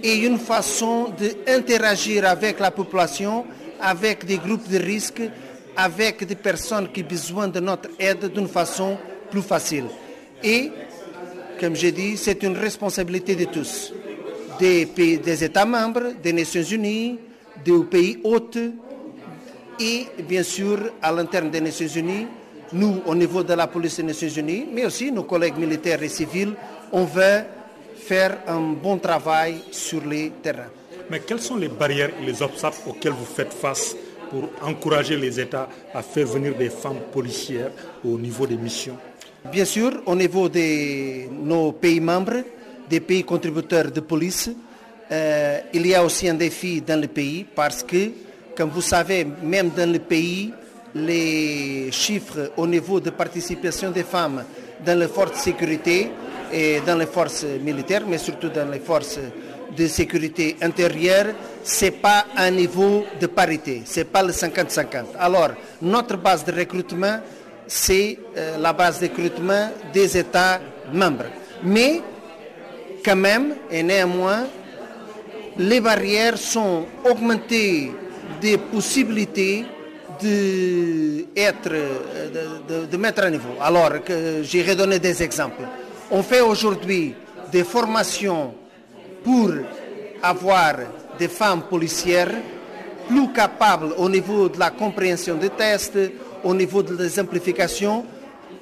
et une façon d'interagir avec la population, avec des groupes de risque, avec des personnes qui ont besoin de notre aide d'une façon plus facile. Et, comme j'ai dit, c'est une responsabilité de tous, des, des États membres, des Nations Unies, des pays hôtes, et bien sûr à l'interne des Nations Unies, nous au niveau de la police des Nations Unies, mais aussi nos collègues militaires et civils, on veut faire un bon travail sur les terrains. Mais quelles sont les barrières et les obstacles auxquels vous faites face pour encourager les États à faire venir des femmes policières au niveau des missions? Bien sûr, au niveau de nos pays membres, des pays contributeurs de police, euh, il y a aussi un défi dans le pays parce que comme vous savez, même dans le pays, les chiffres au niveau de participation des femmes dans les forces de sécurité et dans les forces militaires, mais surtout dans les forces de sécurité intérieure, ce n'est pas un niveau de parité, ce n'est pas le 50-50. Alors, notre base de recrutement, c'est euh, la base de recrutement des États membres. Mais, quand même, et néanmoins, les barrières sont augmentées des possibilités de, mettre à niveau. Alors, j'irai donner des exemples. On fait aujourd'hui des formations pour avoir des femmes policières plus capables au niveau de la compréhension des tests, au niveau de des amplifications,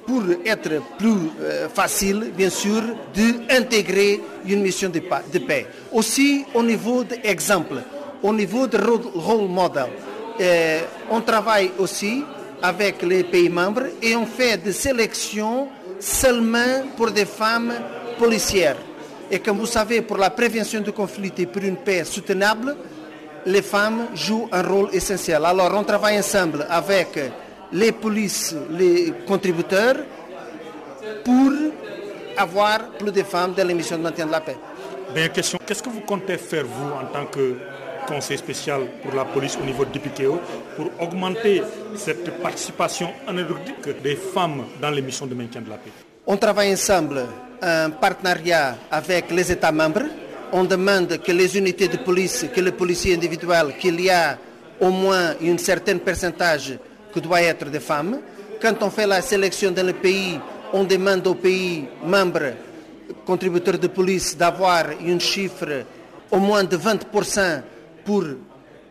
pour être plus euh, facile, bien sûr, d'intégrer une mission de, paix. Aussi, au niveau d'exemple, au niveau de role model, on travaille aussi avec les pays membres et on fait des sélections seulement pour des femmes policières. Et comme vous savez, pour la prévention de conflits et pour une paix soutenable, les femmes jouent un rôle essentiel. Alors on travaille ensemble avec les polices, les contributeurs, pour avoir plus de femmes dans les missions de maintien de la paix. Bien, question, qu'est-ce que vous comptez faire, vous, en tant que conseil spécial pour la police au niveau de Dipikeo, pour augmenter cette participation anecdotique des femmes dans les missions de maintien de la paix On travaille ensemble un partenariat avec les États membres. On demande que les unités de police, que les policiers individuels, qu'il y a au moins un certain pourcentage que doit être des femmes. Quand on fait la sélection dans le pays, on demande aux pays membres, contributeurs de police, d'avoir un chiffre au moins de 20% pour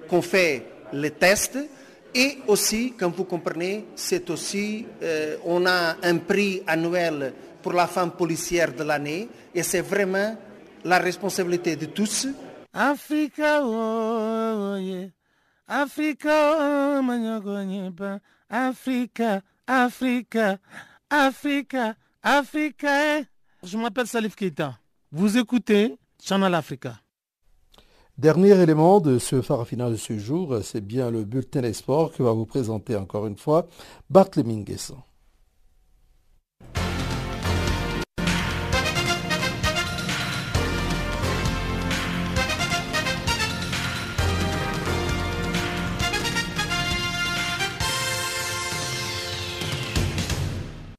qu'on fait les tests. Et aussi, comme vous comprenez, c'est aussi, euh, on a un prix annuel pour la femme policière de l'année et c'est vraiment la responsabilité de tous. Africa, oh. Africa, oh, Africa, Africa, Africa, Africa. Je m'appelle Salif Keita. Vous écoutez Channel Africa. Dernier élément de ce final de ce jour, c'est bien le bulletin des sports que va vous présenter encore une fois Barthélémy.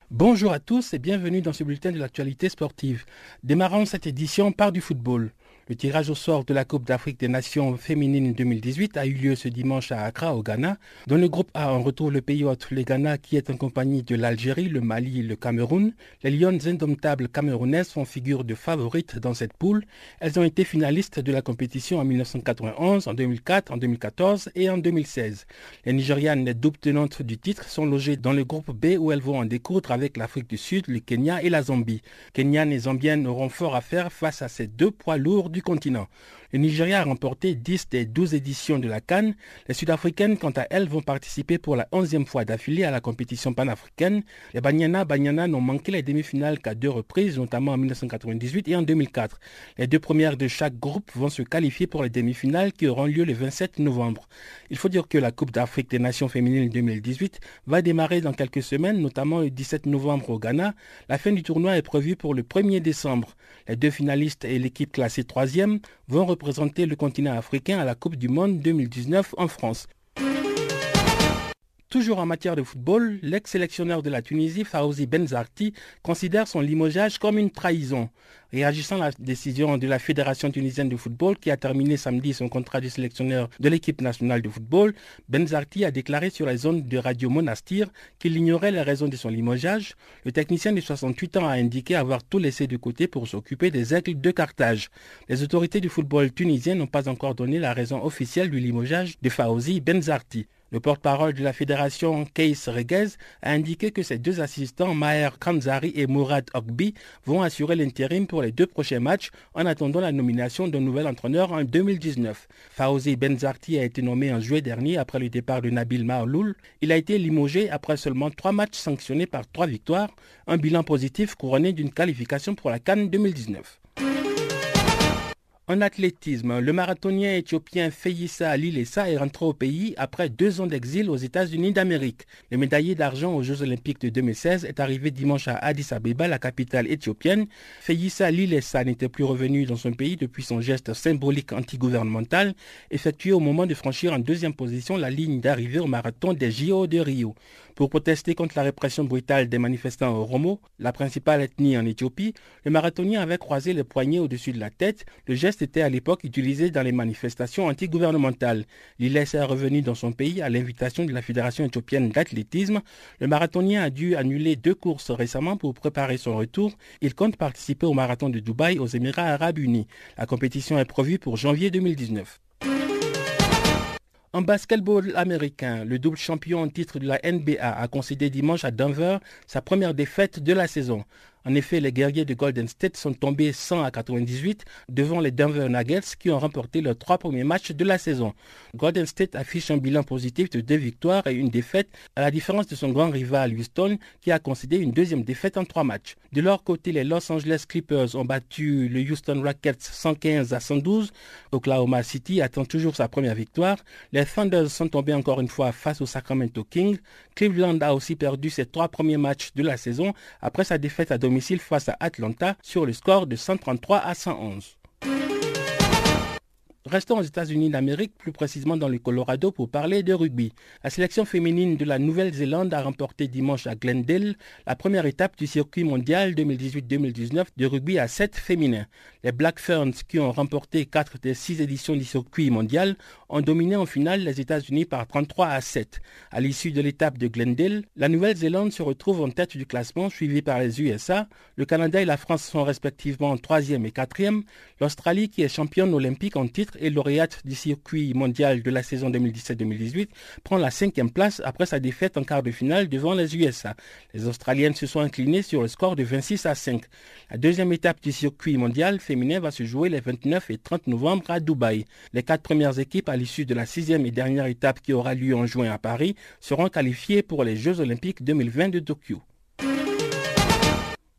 Bonjour à tous et bienvenue dans ce bulletin de l'actualité sportive. Démarrons cette édition par du football. Le tirage au sort de la Coupe d'Afrique des Nations féminines 2018 a eu lieu ce dimanche à Accra, au Ghana. Dans le groupe A, on retrouve le pays hôte, le Ghana, qui est en compagnie de l'Algérie, le Mali et le Cameroun. Les Lions indomptables camerounaises font figure de favorites dans cette poule. Elles ont été finalistes de la compétition en 1991, en 2004, en 2014 et en 2016. Les Nigérianes, double tenantes du titre, sont logées dans le groupe B où elles vont en découdre avec l'Afrique du Sud, le Kenya et la Zambie. Kenyanes et Zambiennes auront fort à faire face à ces deux poids lourds du continent. Le Nigeria a remporté 10 des 12 éditions de la Cannes. Les Sud-Africaines, quant à elles, vont participer pour la 11e fois d'affilée à la compétition panafricaine. Les Banyana Banyana n'ont manqué les demi-finales qu'à deux reprises, notamment en 1998 et en 2004. Les deux premières de chaque groupe vont se qualifier pour les demi-finales qui auront lieu le 27 novembre. Il faut dire que la Coupe d'Afrique des Nations féminines 2018 va démarrer dans quelques semaines, notamment le 17 novembre au Ghana. La fin du tournoi est prévue pour le 1er décembre. Les deux finalistes et l'équipe classée troisième vont représenter le continent africain à la Coupe du Monde 2019 en France. Toujours en matière de football, l'ex-sélectionneur de la Tunisie, Fawzi Benzarti, considère son limogeage comme une trahison. Réagissant à la décision de la Fédération tunisienne de football qui a terminé samedi son contrat de sélectionneur de l'équipe nationale de football, Benzarti a déclaré sur la zone de Radio Monastir qu'il ignorait les raisons de son limogeage. Le technicien de 68 ans a indiqué avoir tout laissé de côté pour s'occuper des aigles de Carthage. Les autorités du football tunisien n'ont pas encore donné la raison officielle du limogeage de Fawzi Benzarti. Le porte-parole de la fédération, Keis Reguez, a indiqué que ses deux assistants, Maher Kanzari et Mourad Okbi, vont assurer l'intérim pour les deux prochains matchs en attendant la nomination d'un nouvel entraîneur en 2019. Fawzi Benzarti a été nommé en juillet dernier après le départ de Nabil Maaloul. Il a été limogé après seulement trois matchs sanctionnés par trois victoires, un bilan positif couronné d'une qualification pour la Cannes 2019. En athlétisme, le marathonien éthiopien Feyissa Lilesa est rentré au pays après deux ans d'exil aux États-Unis d'Amérique. Le médaillé d'argent aux Jeux Olympiques de 2016 est arrivé dimanche à Addis Abeba, la capitale éthiopienne. Feyissa Lilesa n'était plus revenu dans son pays depuis son geste symbolique antigouvernemental effectué au moment de franchir en deuxième position la ligne d'arrivée au marathon des JO de Rio. Pour protester contre la répression brutale des manifestants Oromo, la principale ethnie en Éthiopie, le marathonien avait croisé les poignets au-dessus de la tête, le geste geste était à l'époque utilisé dans les manifestations antigouvernementales. L'ILS est revenu dans son pays à l'invitation de la Fédération éthiopienne d'athlétisme. Le marathonien a dû annuler deux courses récemment pour préparer son retour. Il compte participer au marathon de Dubaï aux Émirats arabes unis. La compétition est prévue pour janvier 2019. En basketball américain, le double champion en titre de la NBA a concédé dimanche à Denver sa première défaite de la saison. En effet, les guerriers de Golden State sont tombés 100 à 98 devant les Denver Nuggets qui ont remporté leurs trois premiers matchs de la saison. Golden State affiche un bilan positif de deux victoires et une défaite à la différence de son grand rival Houston qui a concédé une deuxième défaite en trois matchs. De leur côté, les Los Angeles Clippers ont battu le Houston Rockets 115 à 112. Oklahoma City attend toujours sa première victoire. Les Thunders sont tombés encore une fois face au Sacramento Kings. Cleveland a aussi perdu ses trois premiers matchs de la saison après sa défaite à domicile face à Atlanta sur le score de 133 à 111. Restons aux États-Unis d'Amérique, plus précisément dans le Colorado, pour parler de rugby. La sélection féminine de la Nouvelle-Zélande a remporté dimanche à Glendale la première étape du circuit mondial 2018-2019 de rugby à 7 féminins. Les Black Ferns, qui ont remporté 4 des 6 éditions du circuit mondial, ont dominé en finale les États-Unis par 33 à 7. À l'issue de l'étape de Glendale, la Nouvelle-Zélande se retrouve en tête du classement, suivi par les USA. Le Canada et la France sont respectivement en 3e et 4e. L'Australie, qui est championne olympique en titre et lauréate du circuit mondial de la saison 2017-2018, prend la cinquième place après sa défaite en quart de finale devant les USA. Les Australiennes se sont inclinées sur le score de 26 à 5. La deuxième étape du circuit mondial féminin va se jouer les 29 et 30 novembre à Dubaï. Les quatre premières équipes à l'issue de la sixième et dernière étape qui aura lieu en juin à Paris seront qualifiées pour les Jeux olympiques 2020 de Tokyo.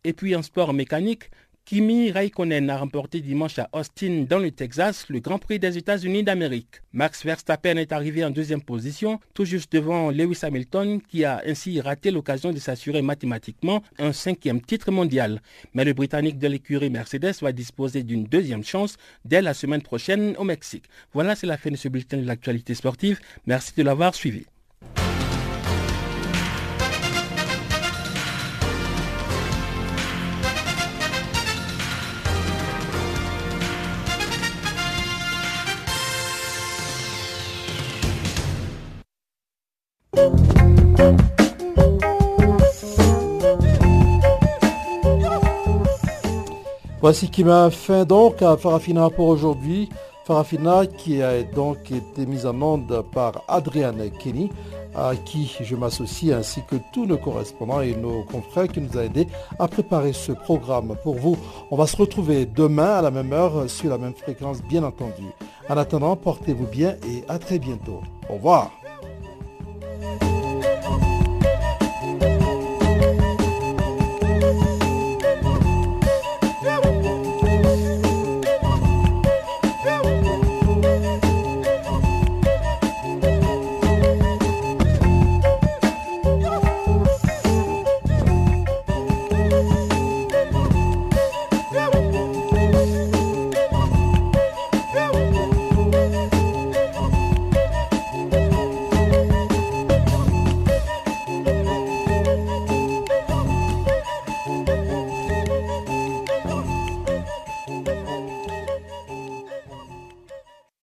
Et puis en sport mécanique, Kimi Raikkonen a remporté dimanche à Austin, dans le Texas, le Grand Prix des États-Unis d'Amérique. Max Verstappen est arrivé en deuxième position, tout juste devant Lewis Hamilton, qui a ainsi raté l'occasion de s'assurer mathématiquement un cinquième titre mondial. Mais le Britannique de l'écurie Mercedes va disposer d'une deuxième chance dès la semaine prochaine au Mexique. Voilà, c'est la fin de ce bulletin de l'actualité sportive. Merci de l'avoir suivi. Voici qui m'a fin donc à Farafina pour aujourd'hui. Farafina qui a donc été mise en onde par Adriane Kenny, à qui je m'associe ainsi que tous nos correspondants et nos confrères qui nous ont aidés à préparer ce programme pour vous. On va se retrouver demain à la même heure sur la même fréquence bien entendu. En attendant, portez-vous bien et à très bientôt. Au revoir.